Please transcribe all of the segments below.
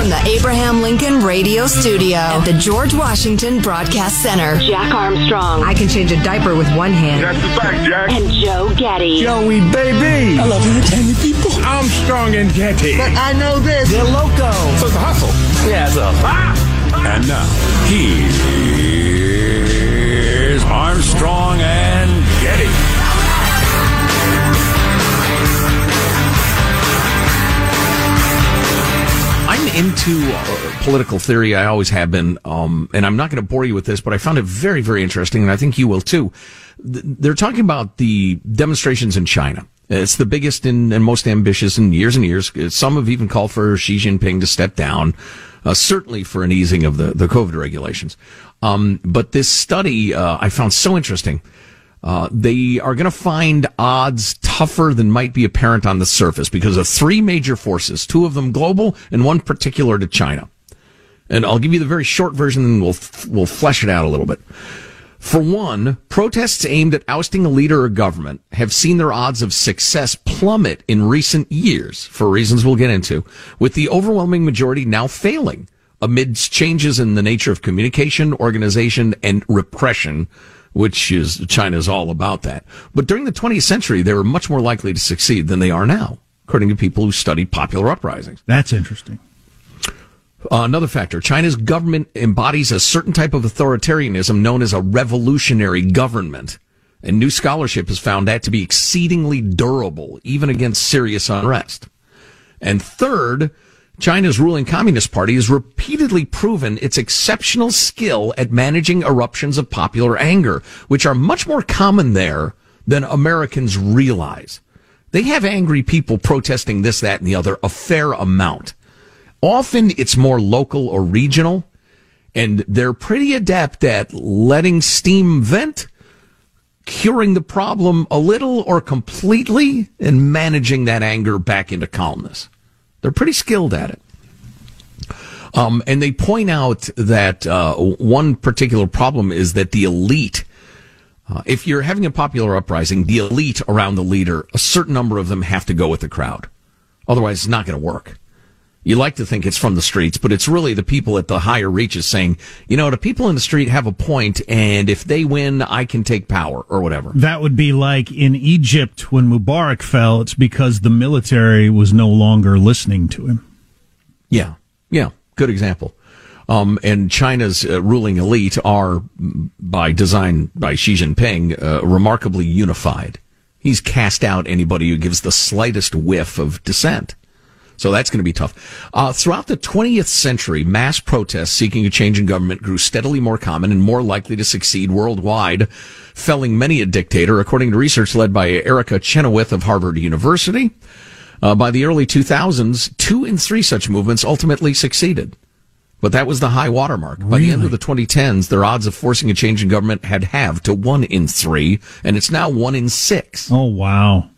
From the Abraham Lincoln Radio Studio at the George Washington Broadcast Center, Jack Armstrong. I can change a diaper with one hand. That's the fact, Jack. And Joe Getty. Joey, baby. I love entertaining people. Armstrong and Getty. But I know this. They're loco. So it's a hustle. Yeah, it's a. Ah! And now, here's Armstrong and into uh, political theory. I always have been. Um, and I'm not going to bore you with this, but I found it very, very interesting, and I think you will too. Th- They're talking about the demonstrations in China. It's the biggest and, and most ambitious in years and years. Some have even called for Xi Jinping to step down, uh, certainly for an easing of the, the COVID regulations. Um, but this study uh, I found so interesting. Uh, they are going to find odds tougher than might be apparent on the surface because of three major forces, two of them global and one particular to China. And I'll give you the very short version and we'll, we'll flesh it out a little bit. For one, protests aimed at ousting a leader or government have seen their odds of success plummet in recent years for reasons we'll get into, with the overwhelming majority now failing amidst changes in the nature of communication, organization, and repression which is China's all about that. But during the 20th century, they were much more likely to succeed than they are now, according to people who study popular uprisings. That's interesting. Uh, another factor, China's government embodies a certain type of authoritarianism known as a revolutionary government. And new scholarship has found that to be exceedingly durable, even against serious unrest. And third, China's ruling Communist Party has repeatedly proven its exceptional skill at managing eruptions of popular anger, which are much more common there than Americans realize. They have angry people protesting this, that, and the other a fair amount. Often it's more local or regional, and they're pretty adept at letting steam vent, curing the problem a little or completely, and managing that anger back into calmness. They're pretty skilled at it. Um, and they point out that uh, one particular problem is that the elite, uh, if you're having a popular uprising, the elite around the leader, a certain number of them have to go with the crowd. Otherwise, it's not going to work. You like to think it's from the streets, but it's really the people at the higher reaches saying, you know, the people in the street have a point, and if they win, I can take power or whatever. That would be like in Egypt when Mubarak fell, it's because the military was no longer listening to him. Yeah, yeah, good example. Um, and China's uh, ruling elite are, by design by Xi Jinping, uh, remarkably unified. He's cast out anybody who gives the slightest whiff of dissent. So that's going to be tough. Uh, throughout the 20th century, mass protests seeking a change in government grew steadily more common and more likely to succeed worldwide, felling many a dictator, according to research led by Erica Chenoweth of Harvard University. Uh, by the early 2000s, two in three such movements ultimately succeeded. But that was the high watermark. By the end of the 2010s, their odds of forcing a change in government had halved to one in three, and it's now one in six. Oh, wow.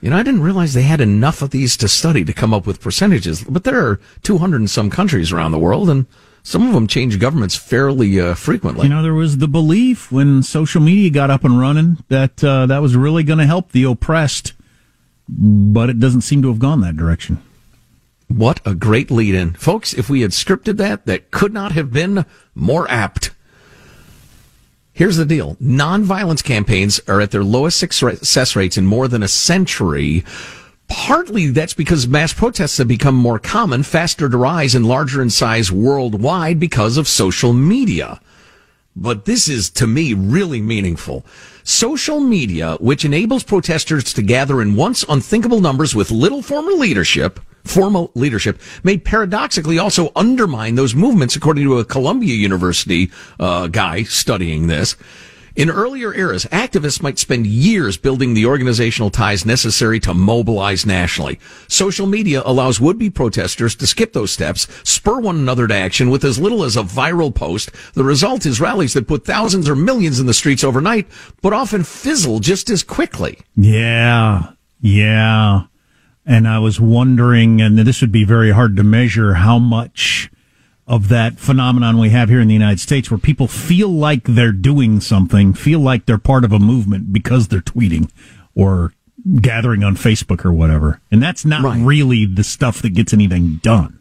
You know, I didn't realize they had enough of these to study to come up with percentages, but there are 200 and some countries around the world, and some of them change governments fairly uh, frequently. You know, there was the belief when social media got up and running that uh, that was really going to help the oppressed, but it doesn't seem to have gone that direction. What a great lead in. Folks, if we had scripted that, that could not have been more apt. Here's the deal. Nonviolence campaigns are at their lowest success rates in more than a century. Partly that's because mass protests have become more common, faster to rise, and larger in size worldwide because of social media. But this is, to me, really meaningful. Social media, which enables protesters to gather in once unthinkable numbers with little formal leadership, formal leadership may paradoxically also undermine those movements, according to a Columbia University uh, guy studying this. In earlier eras, activists might spend years building the organizational ties necessary to mobilize nationally. Social media allows would-be protesters to skip those steps, spur one another to action with as little as a viral post. The result is rallies that put thousands or millions in the streets overnight, but often fizzle just as quickly. Yeah. Yeah. And I was wondering, and this would be very hard to measure, how much of that phenomenon we have here in the United States where people feel like they're doing something, feel like they're part of a movement because they're tweeting or gathering on Facebook or whatever. And that's not right. really the stuff that gets anything done.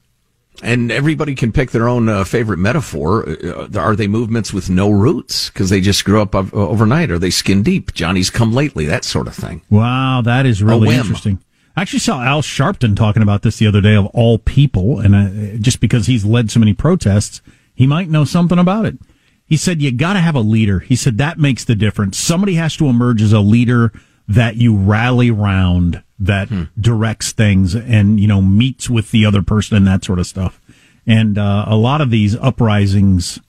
And everybody can pick their own uh, favorite metaphor. Uh, are they movements with no roots because they just grew up overnight? Are they skin deep? Johnny's come lately, that sort of thing. Wow, that is really interesting. I actually saw Al Sharpton talking about this the other day of all people, and uh, just because he's led so many protests, he might know something about it. He said you got to have a leader. He said that makes the difference. Somebody has to emerge as a leader that you rally round, that hmm. directs things, and you know meets with the other person and that sort of stuff. And uh, a lot of these uprisings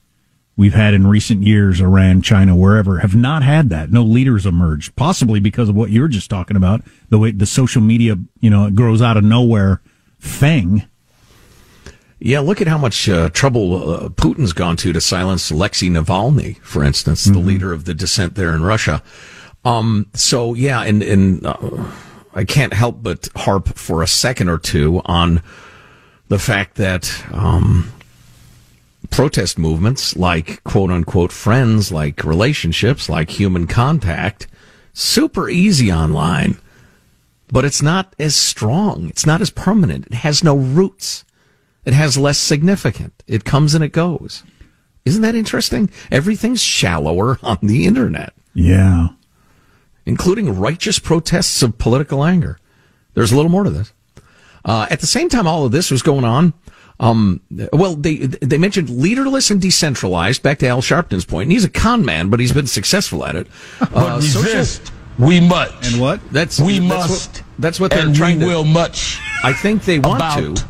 we've had in recent years, Iran, China, wherever, have not had that. No leaders emerged, possibly because of what you were just talking about, the way the social media, you know, it grows out of nowhere thing. Yeah, look at how much uh, trouble uh, Putin's gone to to silence Alexei Navalny, for instance, mm-hmm. the leader of the dissent there in Russia. Um, so yeah, and, and uh, I can't help but harp for a second or two on the fact that, um, protest movements like quote unquote friends, like relationships, like human contact, super easy online, but it's not as strong. It's not as permanent. It has no roots. It has less significant. It comes and it goes. Isn't that interesting? Everything's shallower on the internet. Yeah. Including righteous protests of political anger. There's a little more to this. Uh, at the same time all of this was going on, um, well, they they mentioned leaderless and decentralized. Back to Al Sharpton's point, and he's a con man, but he's been successful at it. Uh, resist, social, we must. And what? That's we that's must. What, that's what they're and trying we to. will much. I think they want to.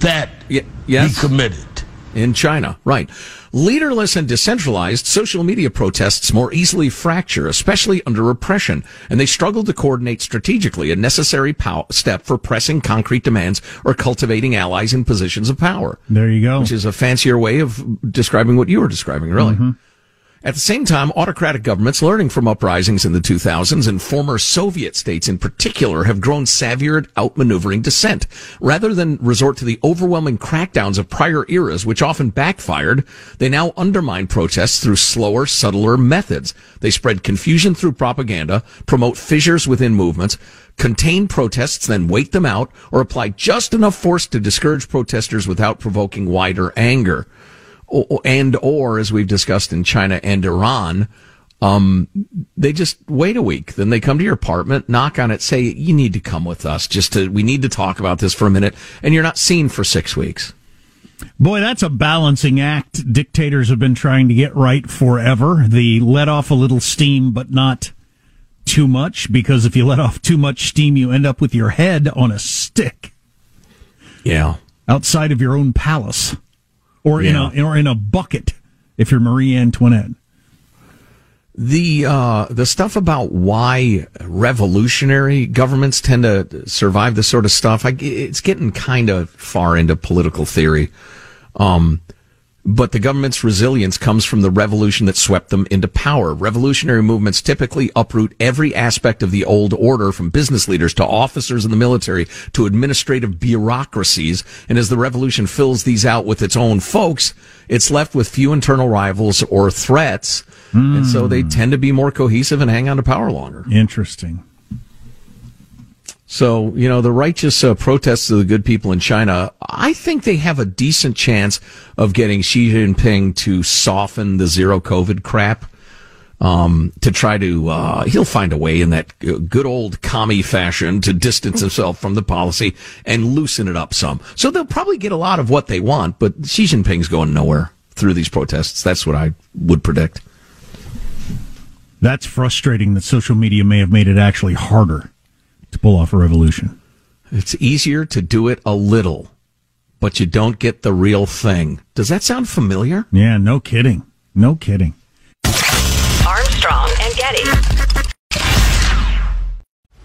That y- yes. be committed in China, right? Leaderless and decentralized, social media protests more easily fracture, especially under repression, and they struggle to coordinate strategically a necessary pow- step for pressing concrete demands or cultivating allies in positions of power. There you go. Which is a fancier way of describing what you were describing, really. Mm-hmm. At the same time, autocratic governments learning from uprisings in the 2000s and former Soviet states in particular have grown savvier at outmaneuvering dissent. Rather than resort to the overwhelming crackdowns of prior eras, which often backfired, they now undermine protests through slower, subtler methods. They spread confusion through propaganda, promote fissures within movements, contain protests, then wait them out, or apply just enough force to discourage protesters without provoking wider anger and or as we've discussed in China and Iran, um, they just wait a week. Then they come to your apartment, knock on it, say, you need to come with us just to, we need to talk about this for a minute. And you're not seen for six weeks. Boy, that's a balancing act dictators have been trying to get right forever. The let off a little steam, but not too much, because if you let off too much steam, you end up with your head on a stick. Yeah. Outside of your own palace, or Yeah. in a or in a bucket, if you're Marie Antoinette. The uh, the stuff about why revolutionary governments tend to survive this sort of stuff, I, it's getting kind of far into political theory. Um, but the government's resilience comes from the revolution that swept them into power. Revolutionary movements typically uproot every aspect of the old order from business leaders to officers in the military to administrative bureaucracies. And as the revolution fills these out with its own folks, it's left with few internal rivals or threats. And so they hmm. tend to be more cohesive and hang on to power longer. Interesting. So, you know, the righteous uh, protests of the good people in China, I think they have a decent chance of getting Xi Jinping to soften the zero COVID crap. Um, to try to, uh, he'll find a way in that good old commie fashion to distance himself from the policy and loosen it up some. So they'll probably get a lot of what they want, but Xi Jinping's going nowhere through these protests. That's what I would predict. That's frustrating that social media may have made it actually harder to pull off a revolution. It's easier to do it a little, but you don't get the real thing. Does that sound familiar? Yeah, no kidding. No kidding. Armstrong and Getty.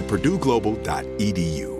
at purdueglobal.edu.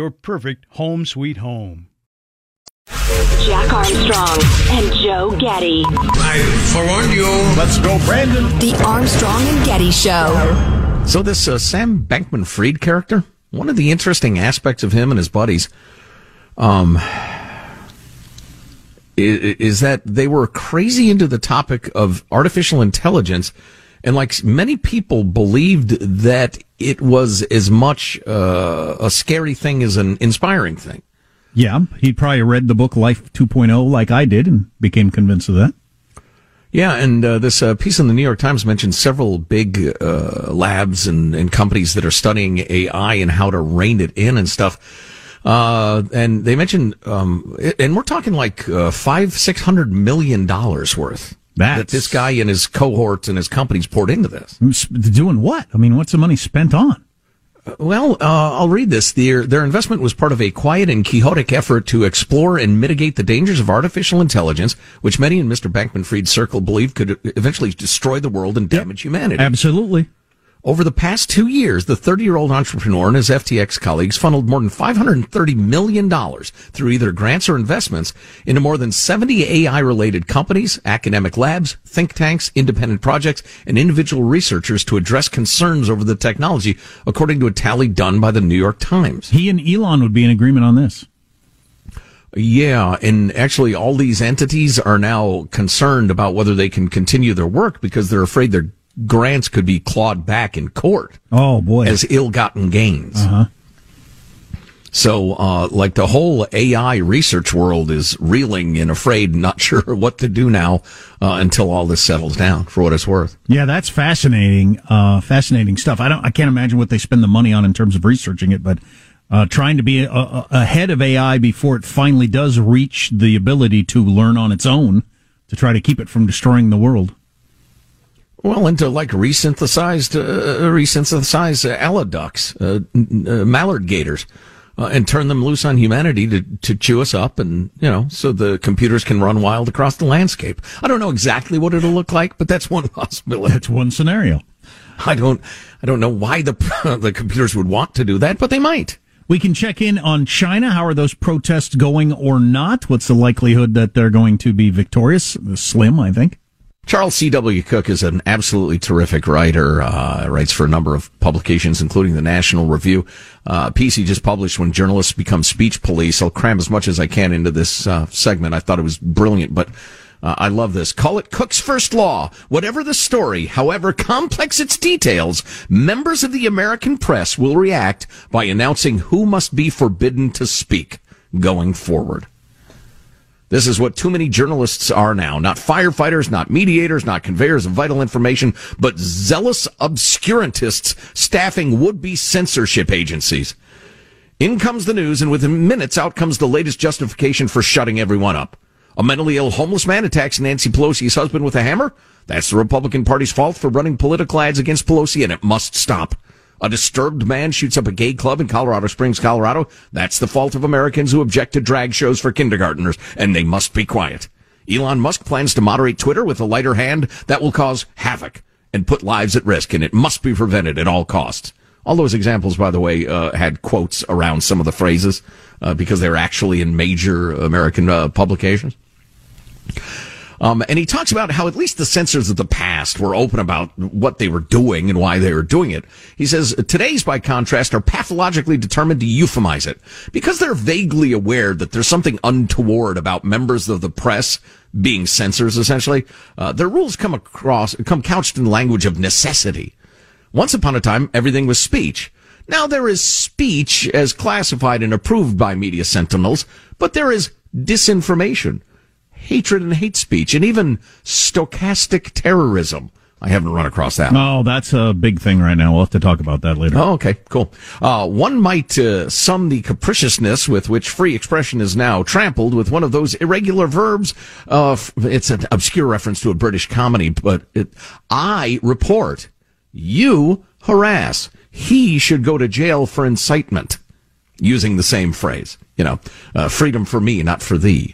perfect home sweet home. Jack Armstrong and Joe Getty. I forewarn you. Let's go, Brandon. The Armstrong and Getty Show. So this uh, Sam Bankman Fried character, one of the interesting aspects of him and his buddies, um, is, is that they were crazy into the topic of artificial intelligence, and like many people believed that it was as much uh, a scary thing as an inspiring thing. Yeah, he probably read the book Life 2.0 like I did and became convinced of that. Yeah, and uh, this uh, piece in the New York Times mentioned several big uh, labs and, and companies that are studying AI and how to rein it in and stuff. Uh, and they mentioned, um, and we're talking like uh, five, six hundred million dollars worth that this guy and his cohorts and his companies poured into this. Doing what? I mean, what's the money spent on? Well, uh, I'll read this. Their, their investment was part of a quiet and quixotic effort to explore and mitigate the dangers of artificial intelligence, which many in Mr. Bankman Fried's circle believe could eventually destroy the world and damage yep. humanity. Absolutely. Over the past two years, the 30 year old entrepreneur and his FTX colleagues funneled more than $530 million through either grants or investments into more than 70 AI related companies, academic labs, think tanks, independent projects, and individual researchers to address concerns over the technology, according to a tally done by the New York Times. He and Elon would be in agreement on this. Yeah, and actually, all these entities are now concerned about whether they can continue their work because they're afraid their grants could be clawed back in court. Oh boy, as ill-gotten gains. Uh-huh. So, uh, like the whole AI research world is reeling and afraid, not sure what to do now uh, until all this settles down. For what it's worth. Yeah, that's fascinating. Uh, fascinating stuff. I don't. I can't imagine what they spend the money on in terms of researching it, but. Uh, trying to be a, a, ahead of AI before it finally does reach the ability to learn on its own to try to keep it from destroying the world. Well, into like resynthesized, uh, resynthesized uh, alloducks, uh, uh, mallard gators, uh, and turn them loose on humanity to, to chew us up and, you know, so the computers can run wild across the landscape. I don't know exactly what it'll look like, but that's one possibility. That's one scenario. I don't, I don't know why the, the computers would want to do that, but they might. We can check in on China. How are those protests going or not? What's the likelihood that they're going to be victorious? Slim, I think. Charles C.W. Cook is an absolutely terrific writer, uh, writes for a number of publications, including the National Review. Uh, piece he just published when journalists become speech police. I'll cram as much as I can into this uh, segment. I thought it was brilliant, but uh, I love this. Call it Cook's first law. Whatever the story, however complex its details, members of the American press will react by announcing who must be forbidden to speak going forward. This is what too many journalists are now. Not firefighters, not mediators, not conveyors of vital information, but zealous obscurantists staffing would-be censorship agencies. In comes the news, and within minutes, out comes the latest justification for shutting everyone up. A mentally ill homeless man attacks Nancy Pelosi's husband with a hammer? That's the Republican Party's fault for running political ads against Pelosi, and it must stop. A disturbed man shoots up a gay club in Colorado Springs, Colorado. That's the fault of Americans who object to drag shows for kindergarteners, and they must be quiet. Elon Musk plans to moderate Twitter with a lighter hand that will cause havoc and put lives at risk, and it must be prevented at all costs. All those examples, by the way, uh, had quotes around some of the phrases uh, because they're actually in major American uh, publications. Um, and he talks about how at least the censors of the past were open about what they were doing and why they were doing it. He says today's, by contrast, are pathologically determined to euphemize it because they're vaguely aware that there's something untoward about members of the press being censors. Essentially, uh, their rules come across come couched in language of necessity. Once upon a time, everything was speech. Now there is speech as classified and approved by media sentinels, but there is disinformation hatred and hate speech and even stochastic terrorism. I haven't run across that. Oh, that's a big thing right now. We'll have to talk about that later. Oh, okay, cool. Uh, one might uh, sum the capriciousness with which free expression is now trampled with one of those irregular verbs. Uh, it's an obscure reference to a British comedy, but it, I report, you harass. He should go to jail for incitement. Using the same phrase, you know, uh, freedom for me, not for thee.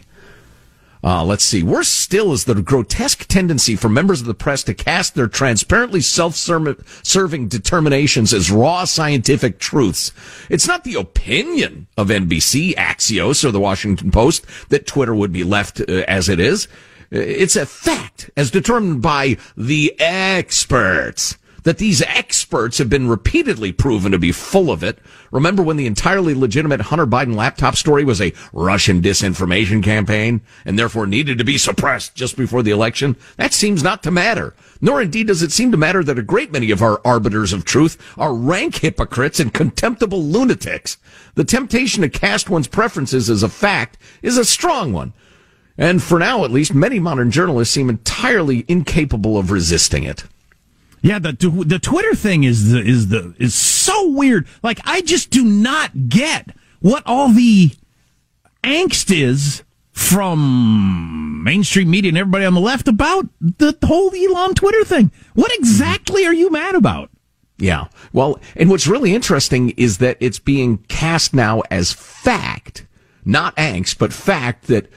Uh, let's see. Worse still is the grotesque tendency for members of the press to cast their transparently self-serving determinations as raw scientific truths. It's not the opinion of NBC, Axios, or the Washington Post that Twitter would be left uh, as it is. It's a fact as determined by the experts that these experts have been repeatedly proven to be full of it. Remember when the entirely legitimate Hunter Biden laptop story was a Russian disinformation campaign and therefore needed to be suppressed just before the election? That seems not to matter. Nor indeed does it seem to matter that a great many of our arbiters of truth are rank hypocrites and contemptible lunatics. The temptation to cast one's preferences as a fact is a strong one. And for now, at least, many modern journalists seem entirely incapable of resisting it. Yeah, the the Twitter thing is the is the is so weird. Like I just do not get what all the angst is from mainstream media and everybody on the left about the whole Elon Twitter thing. What exactly are you mad about? Yeah. Well, and what's really interesting is that it's being cast now as fact, not angst, but fact that,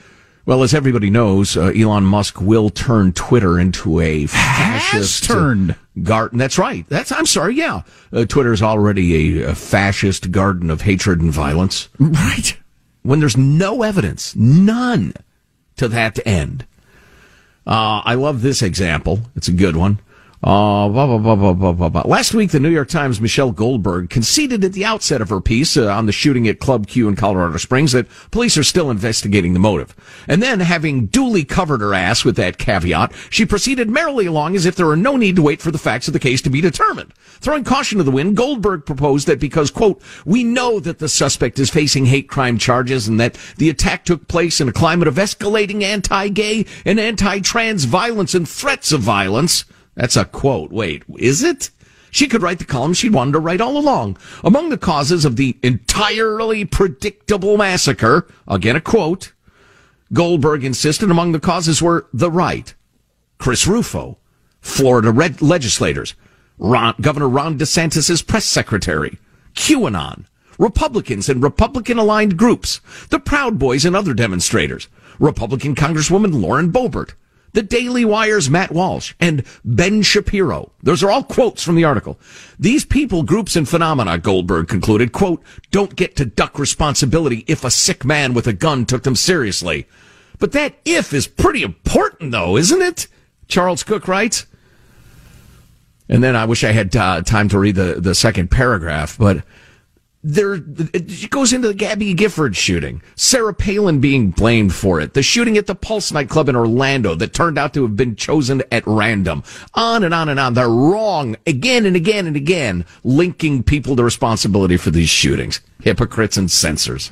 well, as everybody knows, uh, Elon Musk will turn Twitter into a fascist turned garden. That's right. That's I'm sorry. Yeah, uh, Twitter is already a, a fascist garden of hatred and violence. Right. When there's no evidence, none, to that end. Uh, I love this example. It's a good one. Uh, blah, blah, blah, blah, blah, blah, Last week, the New York Times' Michelle Goldberg conceded at the outset of her piece uh, on the shooting at Club Q in Colorado Springs that police are still investigating the motive. And then, having duly covered her ass with that caveat, she proceeded merrily along as if there were no need to wait for the facts of the case to be determined. Throwing caution to the wind, Goldberg proposed that because, quote, we know that the suspect is facing hate crime charges and that the attack took place in a climate of escalating anti-gay and anti-trans violence and threats of violence, that's a quote. Wait, is it? She could write the column she'd wanted to write all along. Among the causes of the entirely predictable massacre, again a quote, Goldberg insisted among the causes were the right, Chris Rufo, Florida red legislators, Ron, Governor Ron DeSantis' press secretary, QAnon, Republicans and Republican aligned groups, the Proud Boys and other demonstrators, Republican Congresswoman Lauren Boebert, the Daily Wire's Matt Walsh, and Ben Shapiro. Those are all quotes from the article. These people, groups, and phenomena, Goldberg concluded, quote, don't get to duck responsibility if a sick man with a gun took them seriously. But that if is pretty important, though, isn't it? Charles Cook writes. And then I wish I had uh, time to read the, the second paragraph, but there it goes into the Gabby Gifford shooting. Sarah Palin being blamed for it. The shooting at the Pulse nightclub in Orlando that turned out to have been chosen at random. On and on and on. They're wrong again and again and again, linking people to responsibility for these shootings. Hypocrites and censors.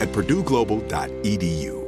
at purdueglobal.edu.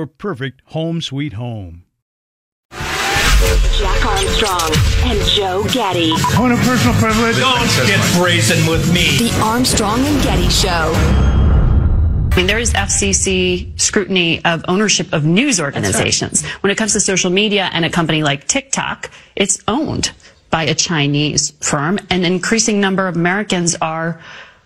your perfect home sweet home. Jack Armstrong and Joe Getty. On a personal privilege. Don't get brazen with me. The Armstrong and Getty Show. I mean, there is FCC scrutiny of ownership of news organizations. Right. When it comes to social media and a company like TikTok, it's owned by a Chinese firm. An increasing number of Americans are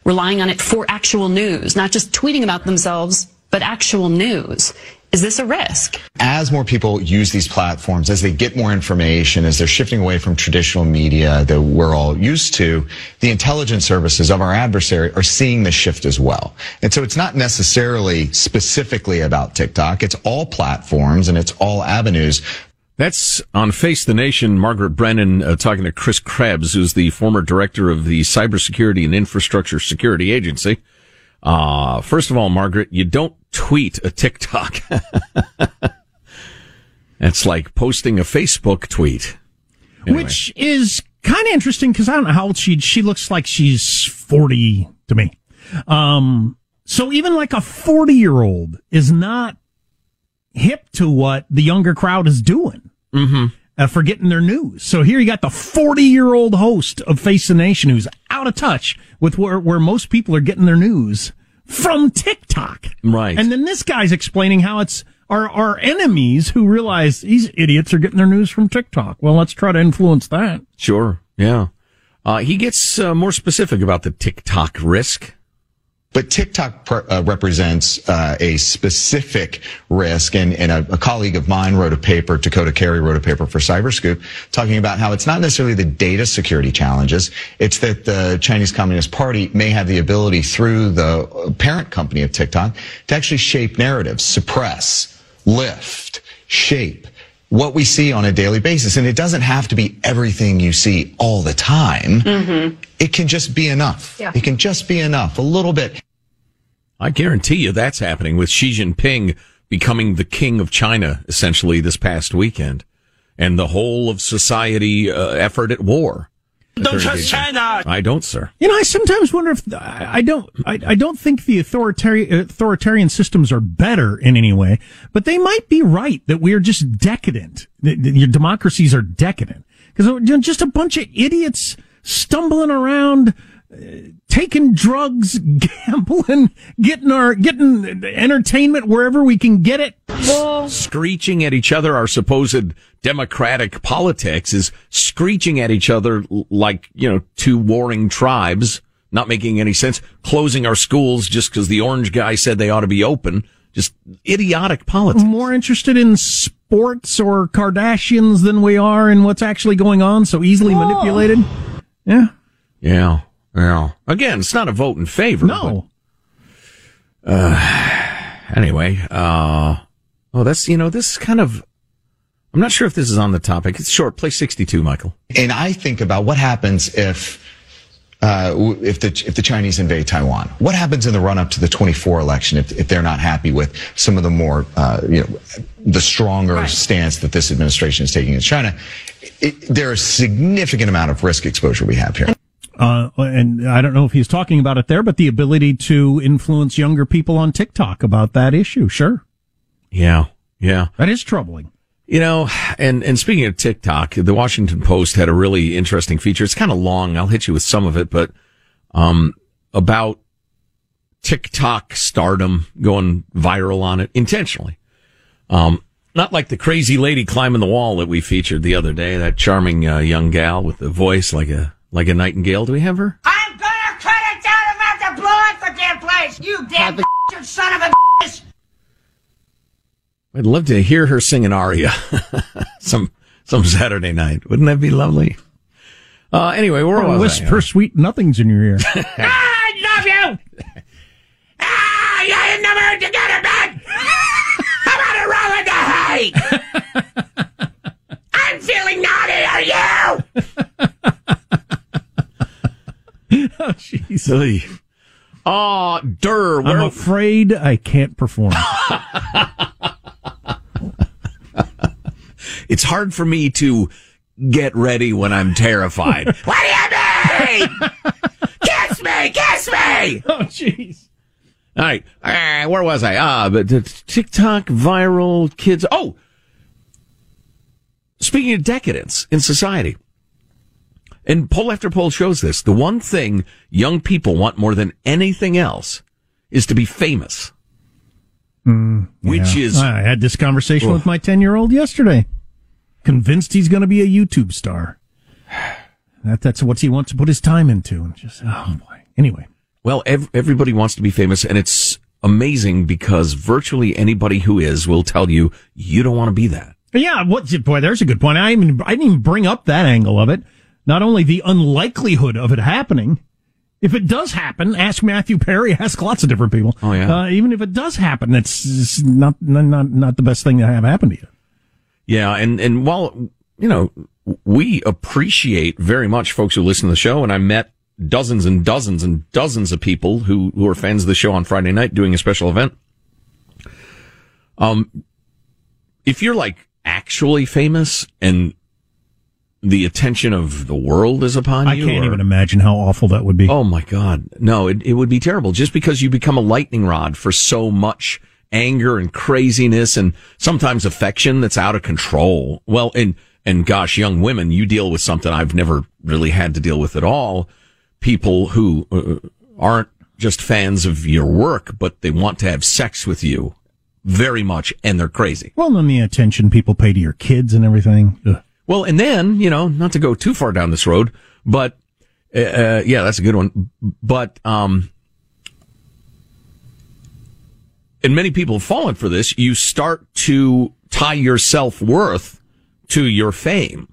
relying on it for actual news, not just tweeting about themselves, but actual news. Is this a risk? As more people use these platforms, as they get more information, as they're shifting away from traditional media that we're all used to, the intelligence services of our adversary are seeing the shift as well. And so it's not necessarily specifically about TikTok. It's all platforms and it's all avenues. That's on Face the Nation. Margaret Brennan uh, talking to Chris Krebs, who's the former director of the Cybersecurity and Infrastructure Security Agency. Uh, first of all, Margaret, you don't tweet a TikTok. That's like posting a Facebook tweet. Anyway. Which is kind of interesting because I don't know how old she, she looks like she's 40 to me. Um, so even like a 40 year old is not hip to what the younger crowd is doing. Mm-hmm. Uh, for getting their news. So here you got the 40 year old host of Face the Nation who's out of touch with where, where most people are getting their news from TikTok. Right. And then this guy's explaining how it's our, our enemies who realize these idiots are getting their news from TikTok. Well, let's try to influence that. Sure. Yeah. Uh, he gets uh, more specific about the TikTok risk. But TikTok uh, represents uh, a specific risk, and, and a, a, colleague of mine wrote a paper, Dakota Cary wrote a paper for Cyberscoop, talking about how it's not necessarily the data security challenges, it's that the Chinese Communist Party may have the ability through the parent company of TikTok to actually shape narratives, suppress, lift, shape what we see on a daily basis. And it doesn't have to be everything you see all the time. Mm-hmm. It can just be enough. Yeah. It can just be enough, a little bit. I guarantee you that's happening with Xi Jinping becoming the king of China essentially this past weekend and the whole of society uh, effort at war. Don't trust China. I don't, sir. You know, I sometimes wonder if I don't. I, I don't think the authoritarian authoritarian systems are better in any way, but they might be right that we are just decadent. Your democracies are decadent because just a bunch of idiots stumbling around uh, taking drugs, gambling, getting our getting entertainment wherever we can get it. Screeching at each other, our supposed democratic politics is screeching at each other like you know two warring tribes, not making any sense. Closing our schools just because the orange guy said they ought to be open. Just idiotic politics. More interested in sports or Kardashians than we are in what's actually going on. So easily Whoa. manipulated. Yeah. Yeah. Yeah. Again, it's not a vote in favor. No. But, uh, anyway, uh, oh, that's, you know, this is kind of, I'm not sure if this is on the topic. It's short. Play 62, Michael. And I think about what happens if, uh, if the if the Chinese invade Taiwan, what happens in the run up to the 24 election if, if they're not happy with some of the more uh, you know the stronger right. stance that this administration is taking in China? It, there is a significant amount of risk exposure we have here. Uh, and I don't know if he's talking about it there, but the ability to influence younger people on TikTok about that issue. Sure. Yeah. Yeah. That is troubling. You know, and, and speaking of TikTok, the Washington Post had a really interesting feature. It's kind of long. I'll hit you with some of it, but, um, about TikTok stardom going viral on it intentionally. Um, not like the crazy lady climbing the wall that we featured the other day, that charming uh, young gal with the voice like a like a nightingale. Do we have her? I'm gonna cut it down. I'm about to blow up the damn place. You damn son of a bitch. I'd love to hear her sing an aria some some Saturday night. Wouldn't that be lovely? Uh, anyway, where oh, was whisper I? sweet nothings in your ear. ah, I love you. ah, I never heard you get a bed. How about a roll in the hay? I'm feeling naughty. Are you? oh, jeez. Oh, Durr. I'm afraid I can't perform. It's hard for me to get ready when I'm terrified. what do you mean? kiss me, kiss me. Oh, jeez. All right. Uh, where was I? Ah, but the TikTok viral kids. Oh, speaking of decadence in society, and poll after poll shows this. The one thing young people want more than anything else is to be famous. Mm, which is. I had this conversation with my 10 year old yesterday. Convinced he's going to be a YouTube star. that, that's what he wants to put his time into. And just, oh boy. Anyway. Well, ev- everybody wants to be famous and it's amazing because virtually anybody who is will tell you you don't want to be that. Yeah, what boy, there's a good point. I even I didn't even bring up that angle of it. Not only the unlikelihood of it happening, if it does happen, ask Matthew Perry, ask lots of different people. Oh yeah. Uh, even if it does happen, it's not not not the best thing to have happen to you. Yeah, and and while you know we appreciate very much folks who listen to the show, and I met dozens and dozens and dozens of people who who are fans of the show on Friday night doing a special event. Um, if you're like actually famous and the attention of the world is upon I you. I can't or, even imagine how awful that would be. Oh my God. No, it, it would be terrible just because you become a lightning rod for so much anger and craziness and sometimes affection that's out of control. Well, and, and gosh, young women, you deal with something I've never really had to deal with at all. People who uh, aren't just fans of your work, but they want to have sex with you very much and they're crazy. Well, and the attention people pay to your kids and everything. Ugh. Well, and then, you know, not to go too far down this road, but, uh, uh, yeah, that's a good one. But, um, and many people have fallen for this. You start to tie your self worth to your fame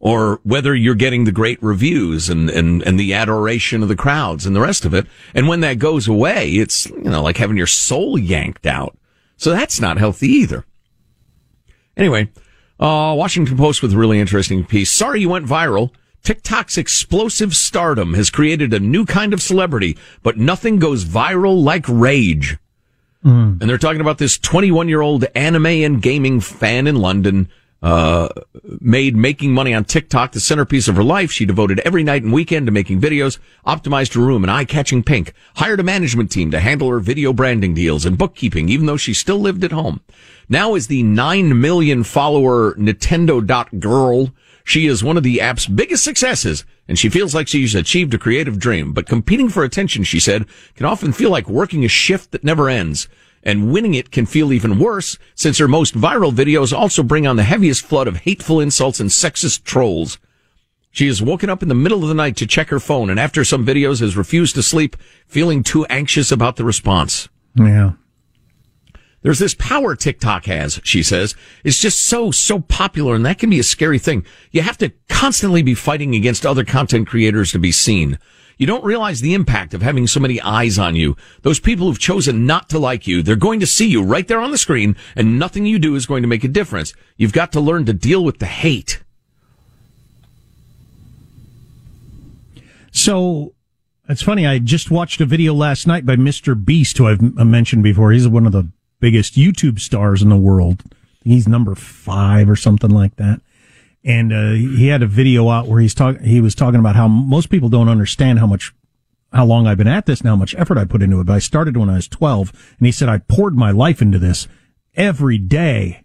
or whether you're getting the great reviews and, and, and the adoration of the crowds and the rest of it. And when that goes away, it's, you know, like having your soul yanked out. So that's not healthy either. Anyway, uh, Washington Post with a really interesting piece. Sorry you went viral. TikTok's explosive stardom has created a new kind of celebrity, but nothing goes viral like rage. Mm. And they're talking about this 21 year old anime and gaming fan in London, uh, made making money on TikTok the centerpiece of her life. She devoted every night and weekend to making videos, optimized her room in eye-catching pink, hired a management team to handle her video branding deals and bookkeeping, even though she still lived at home. Now is the 9 million follower Nintendo.girl. She is one of the app's biggest successes, and she feels like she's achieved a creative dream. But competing for attention, she said, can often feel like working a shift that never ends. And winning it can feel even worse since her most viral videos also bring on the heaviest flood of hateful insults and sexist trolls. She has woken up in the middle of the night to check her phone and after some videos has refused to sleep, feeling too anxious about the response. Yeah. There's this power TikTok has, she says. It's just so, so popular and that can be a scary thing. You have to constantly be fighting against other content creators to be seen. You don't realize the impact of having so many eyes on you. Those people who've chosen not to like you, they're going to see you right there on the screen and nothing you do is going to make a difference. You've got to learn to deal with the hate. So it's funny. I just watched a video last night by Mr. Beast, who I've mentioned before. He's one of the biggest YouTube stars in the world. He's number five or something like that and uh, he had a video out where he's talking. He was talking about how most people don't understand how much, how long I've been at this and how much effort I put into it. But I started when I was twelve, and he said I poured my life into this every day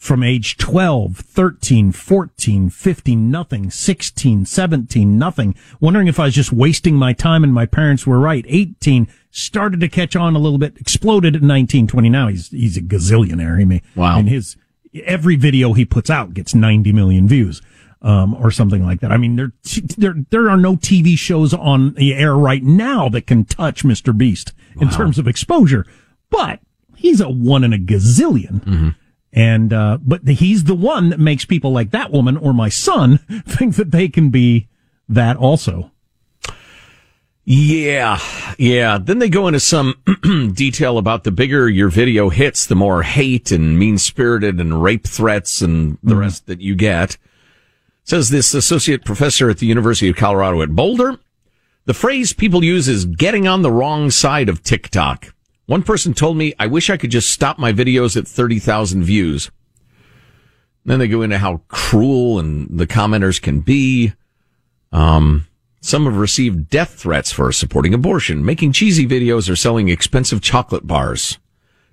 from age 12, 13, 14, 15, nothing, 16, 17, nothing, wondering if I was just wasting my time and my parents were right. 18, started to catch on a little bit, exploded at 19, 20. Now he's, he's a gazillionaire. He may, wow. And his, every video he puts out gets 90 million views. Um, or something like that. I mean, there, there, there are no TV shows on the air right now that can touch Mr. Beast wow. in terms of exposure, but he's a one in a gazillion. Mm-hmm. And, uh, but he's the one that makes people like that woman or my son think that they can be that also. Yeah, yeah. Then they go into some detail about the bigger your video hits, the more hate and mean spirited and rape threats and the mm-hmm. rest that you get. Says this associate professor at the University of Colorado at Boulder. The phrase people use is getting on the wrong side of TikTok. One person told me, I wish I could just stop my videos at 30,000 views. Then they go into how cruel and the commenters can be. Um, some have received death threats for supporting abortion, making cheesy videos, or selling expensive chocolate bars.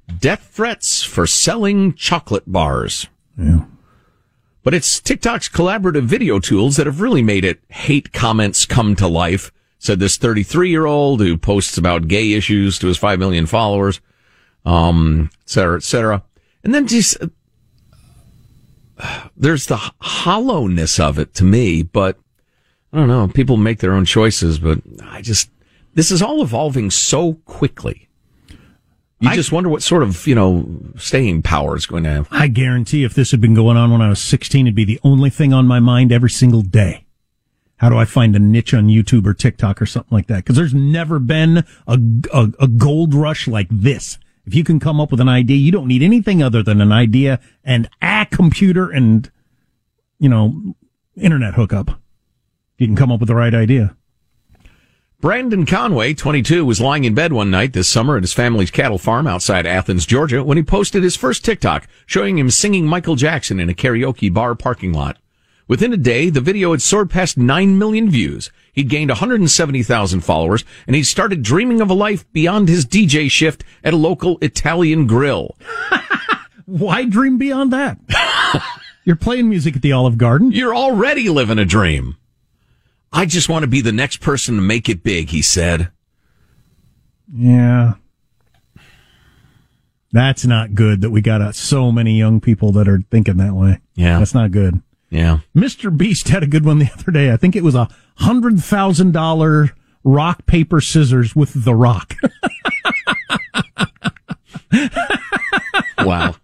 Death threats for selling chocolate bars. Yeah. But it's TikTok's collaborative video tools that have really made it hate comments come to life, said this 33 year old who posts about gay issues to his 5 million followers, um, et cetera, et cetera. And then just, uh, there's the hollowness of it to me, but I don't know. People make their own choices, but I just this is all evolving so quickly. You I, just wonder what sort of you know staying power is going to have. I guarantee, if this had been going on when I was sixteen, it'd be the only thing on my mind every single day. How do I find a niche on YouTube or TikTok or something like that? Because there's never been a, a, a gold rush like this. If you can come up with an idea, you don't need anything other than an idea and a computer and you know internet hookup. You can come up with the right idea. Brandon Conway, 22, was lying in bed one night this summer at his family's cattle farm outside Athens, Georgia, when he posted his first TikTok showing him singing Michael Jackson in a karaoke bar parking lot. Within a day, the video had soared past 9 million views. He'd gained 170,000 followers, and he'd started dreaming of a life beyond his DJ shift at a local Italian grill. Why dream beyond that? You're playing music at the Olive Garden. You're already living a dream. I just want to be the next person to make it big, he said. Yeah. That's not good that we got uh, so many young people that are thinking that way. Yeah. That's not good. Yeah. Mr. Beast had a good one the other day. I think it was a hundred thousand dollar rock, paper, scissors with the rock. wow.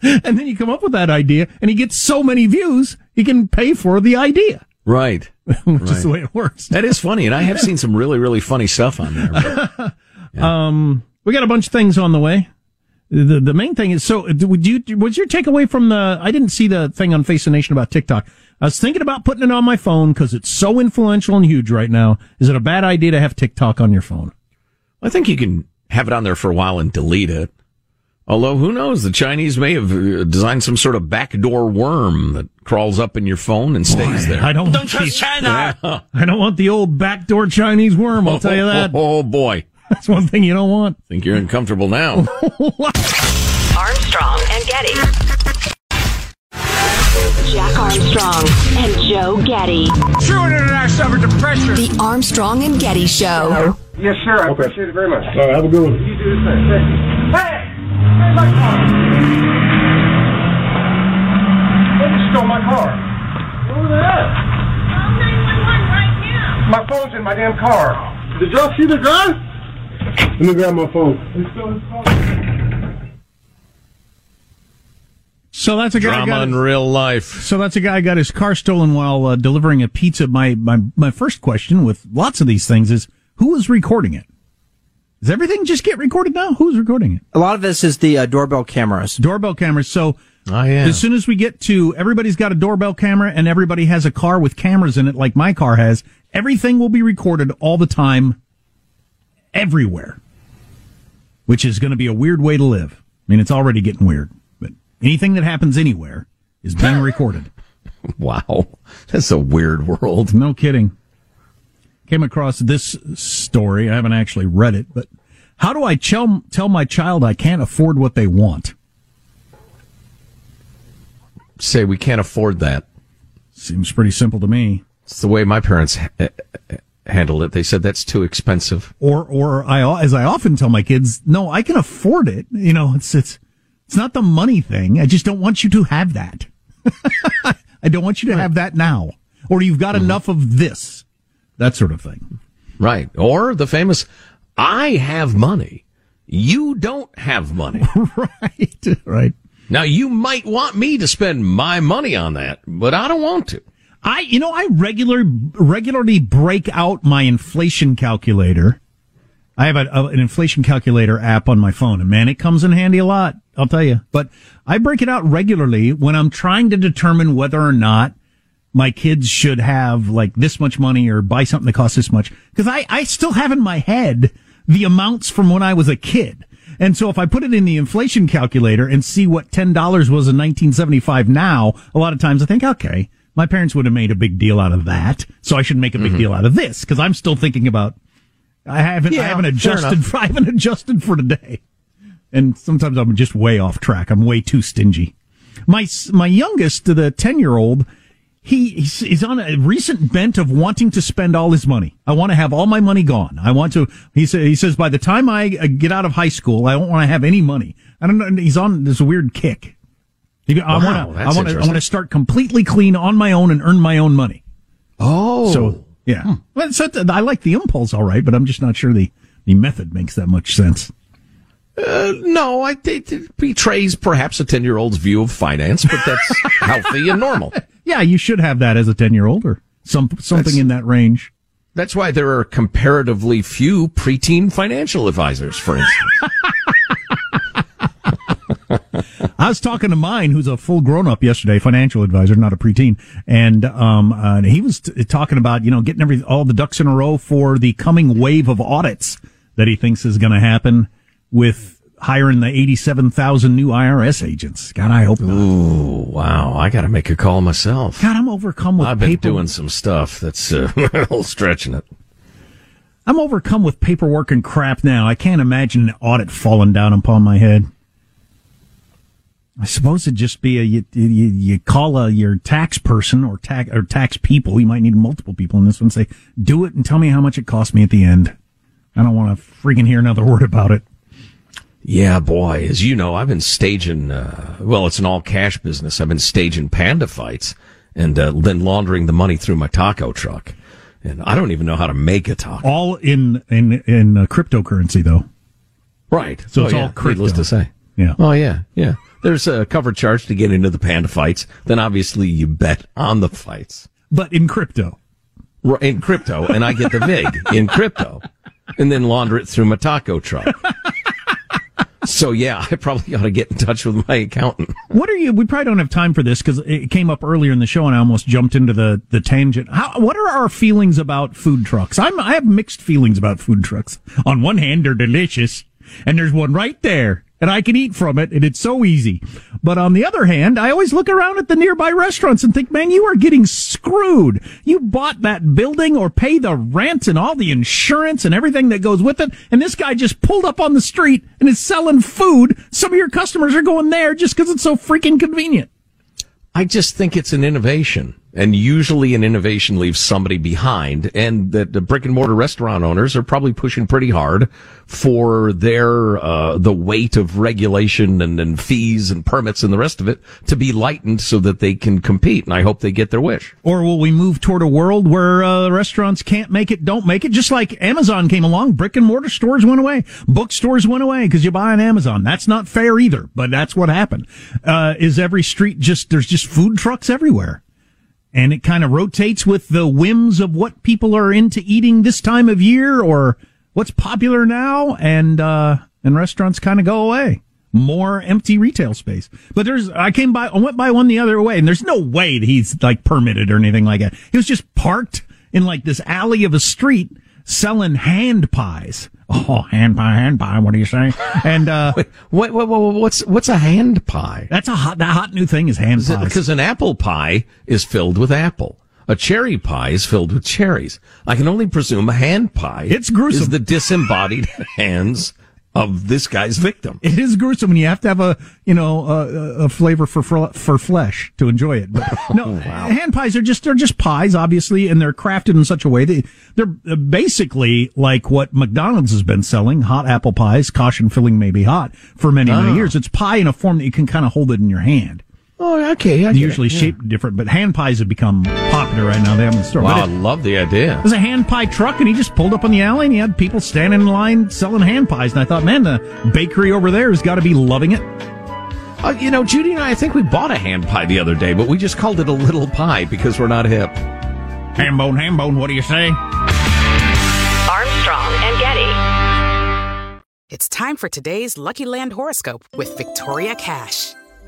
And then you come up with that idea and he gets so many views, he can pay for the idea. Right. Which right. is the way it works. That is funny. And I have seen some really, really funny stuff on there. But, yeah. Um, we got a bunch of things on the way. The the main thing is so. Would you was your takeaway from the? I didn't see the thing on Face the Nation about TikTok. I was thinking about putting it on my phone because it's so influential and huge right now. Is it a bad idea to have TikTok on your phone? I think you can have it on there for a while and delete it. Although, who knows? The Chinese may have uh, designed some sort of backdoor worm that crawls up in your phone and stays Boy, there. I don't, don't trust China. Yeah. I don't want the old backdoor Chinese worm. I'll tell you that. Oh, oh, boy, that's one thing you don't want. Think you're uncomfortable now. Armstrong and Getty. Jack Armstrong and Joe Getty. True international under pressure. The Armstrong and Getty Show. Yes, sir. I okay. appreciate it very much. All right, have a good one. You do the same. Thank. Hey! Hey, my car! Who stole my car? Who the hell? Call 911 right now. My phone's in my damn car. Did y'all see the guy? Let me grab my phone. He stole his car. So that's a guy drama got, in real life. So that's a guy got his car stolen while uh, delivering a pizza. My my my first question with lots of these things is who is recording it? Does everything just get recorded now? Who's recording it? A lot of this is the uh, doorbell cameras. Doorbell cameras. So oh, yeah. as soon as we get to everybody's got a doorbell camera and everybody has a car with cameras in it, like my car has, everything will be recorded all the time, everywhere. Which is going to be a weird way to live. I mean, it's already getting weird. But anything that happens anywhere is being recorded. wow. That's a weird world. No kidding. Came across this story. I haven't actually read it, but how do I tell, tell my child I can't afford what they want? Say we can't afford that. Seems pretty simple to me. It's the way my parents handled it. They said that's too expensive. Or, or I, as I often tell my kids, no, I can afford it. You know, it's, it's, it's not the money thing. I just don't want you to have that. I don't want you to right. have that now. Or you've got mm-hmm. enough of this. That sort of thing. Right. Or the famous, I have money. You don't have money. right. Right. Now you might want me to spend my money on that, but I don't want to. I, you know, I regular, regularly break out my inflation calculator. I have a, a, an inflation calculator app on my phone and man, it comes in handy a lot. I'll tell you. But I break it out regularly when I'm trying to determine whether or not my kids should have like this much money or buy something that costs this much. Cause I, I still have in my head the amounts from when I was a kid. And so if I put it in the inflation calculator and see what $10 was in 1975 now, a lot of times I think, okay, my parents would have made a big deal out of that. So I should make a big mm-hmm. deal out of this because I'm still thinking about, I haven't, yeah, I haven't adjusted, I haven't adjusted for today and sometimes I'm just way off track. I'm way too stingy. My my youngest, the ten year old, he he's on a recent bent of wanting to spend all his money. I want to have all my money gone. I want to. He says he says by the time I uh, get out of high school, I don't want to have any money. I don't know. He's on this weird kick. I Wow, want to. I want to. I want to start completely clean on my own and earn my own money. Oh, So yeah, well, so I like the impulse, all right, but I'm just not sure the the method makes that much sense. Uh, no, I think it betrays perhaps a ten-year-old's view of finance, but that's healthy and normal. Yeah, you should have that as a ten year old or some something That's- in that range. That's why there are comparatively few preteen financial advisors, for instance. I was talking to mine, who's a full grown up yesterday, financial advisor, not a preteen, and um, uh, he was t- talking about you know getting every all the ducks in a row for the coming wave of audits that he thinks is going to happen with hiring the eighty seven thousand new IRS agents. God, I hope not. Ooh, wow! I got to make a call myself. God, I'm overcome with I've been paper. doing some stuff that's uh, a little stretching it. I'm overcome with paperwork and crap now. I can't imagine an audit falling down upon my head. I suppose it'd just be a you, you, you call a, your tax person or tax or tax people. You might need multiple people in this one. Say, do it and tell me how much it cost me at the end. I don't want to freaking hear another word about it. Yeah, boy, as you know, I've been staging. Uh, well, it's an all cash business. I've been staging panda fights and uh, then laundering the money through my taco truck. And I don't even know how to make a taco. All in in in uh, cryptocurrency though. Right. So Oh, it's yeah. all crypto. Needless to say. Yeah. Oh yeah, yeah. There's a cover charge to get into the panda fights. Then obviously you bet on the fights But in crypto. In crypto, and I get the vig in crypto, and then launder it through my taco truck. So yeah, I probably ought to get in touch with my accountant. What are you? We probably don't have time for this because it came up earlier in the show, and I almost jumped into the the tangent. How, what are our feelings about food trucks? I'm I have mixed feelings about food trucks. On one hand, they're delicious, and there's one right there, and I can eat from it, and it's so easy. But on the other hand, I always look around at the nearby restaurants and think, man, you are getting screwed. You bought that building or pay the rent and all the insurance and everything that goes with it, and this guy just pulled up on the street and is selling food. Some of your customers are going there just because it's so freaking convenient. I just think it's an innovation. And usually an innovation leaves somebody behind and that the brick and mortar restaurant owners are probably pushing pretty hard for their, uh, the weight of regulation and, and fees and permits and the rest of it to be lightened so that they can compete. And I hope they get their wish. Or will we move toward a world where uh, restaurants can't make it, don't make it? Just like Amazon came along, brick and mortar stores went away, bookstores went away because you buy on Amazon. That's not fair either, but that's what happened. Uh, is every street just there's just food trucks everywhere, and it kind of rotates with the whims of what people are into eating this time of year or what's popular now, and uh, and restaurants kind of go away more empty retail space. But there's, I came by, I went by one the other way and there's no way that he's like permitted or anything like that. He was just parked in like this alley of a street selling hand pies. Oh, hand pie, hand pie. What do you say? And, uh, What, what, what, what's, what's a hand pie? that's a hot, that hot new thing is hand pies. Because an apple pie is filled with apple. A cherry pie is filled with cherries. I can only presume a hand pie. It's gruesome. Is the disembodied hands of this guy's victim. It is gruesome, and you have to have a you know a, a flavor for for for flesh to enjoy it. But no, oh, hand pies are just they're just pies, obviously, and they're crafted in such a way that they're basically like what McDonald's has been selling: hot apple pies, caution filling may be hot for many many Oh. years. It's pie in a form that you can kind of hold it in your hand. Oh, okay. I usually it, yeah. shaped different, but hand pies have become popular right now. They have in the store. Wow, I love the idea. There's a hand pie truck, and he just pulled up on the alley, and he had people standing in line selling hand pies. And I thought, man, the bakery over there has got to be loving it. Uh, you know, Judy and I, I think we bought a hand pie the other day, but we just called it a little pie because we're not hip. Ham bone, ham bone. What do you say? Armstrong and Getty. It's time for today's Lucky Land horoscope with Victoria Cash.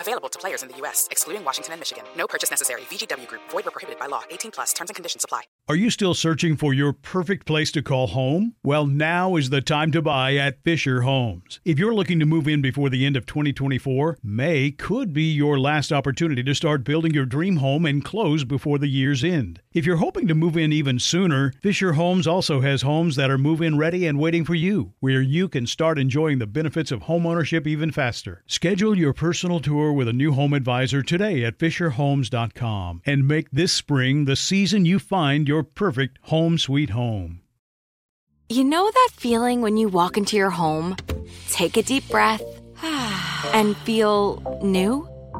Available to players in the U.S., excluding Washington and Michigan. No purchase necessary. VGW Group. Void where prohibited by law. 18 plus. Terms and conditions apply. Are you still searching for your perfect place to call home? Well, now is the time to buy at Fisher Homes. If you're looking to move in before the end of 2024, May could be your last opportunity to start building your dream home and close before the year's end. If you're hoping to move in even sooner, Fisher Homes also has homes that are move in ready and waiting for you, where you can start enjoying the benefits of homeownership even faster. Schedule your personal tour with a new home advisor today at FisherHomes.com and make this spring the season you find your perfect home sweet home. You know that feeling when you walk into your home, take a deep breath, and feel new?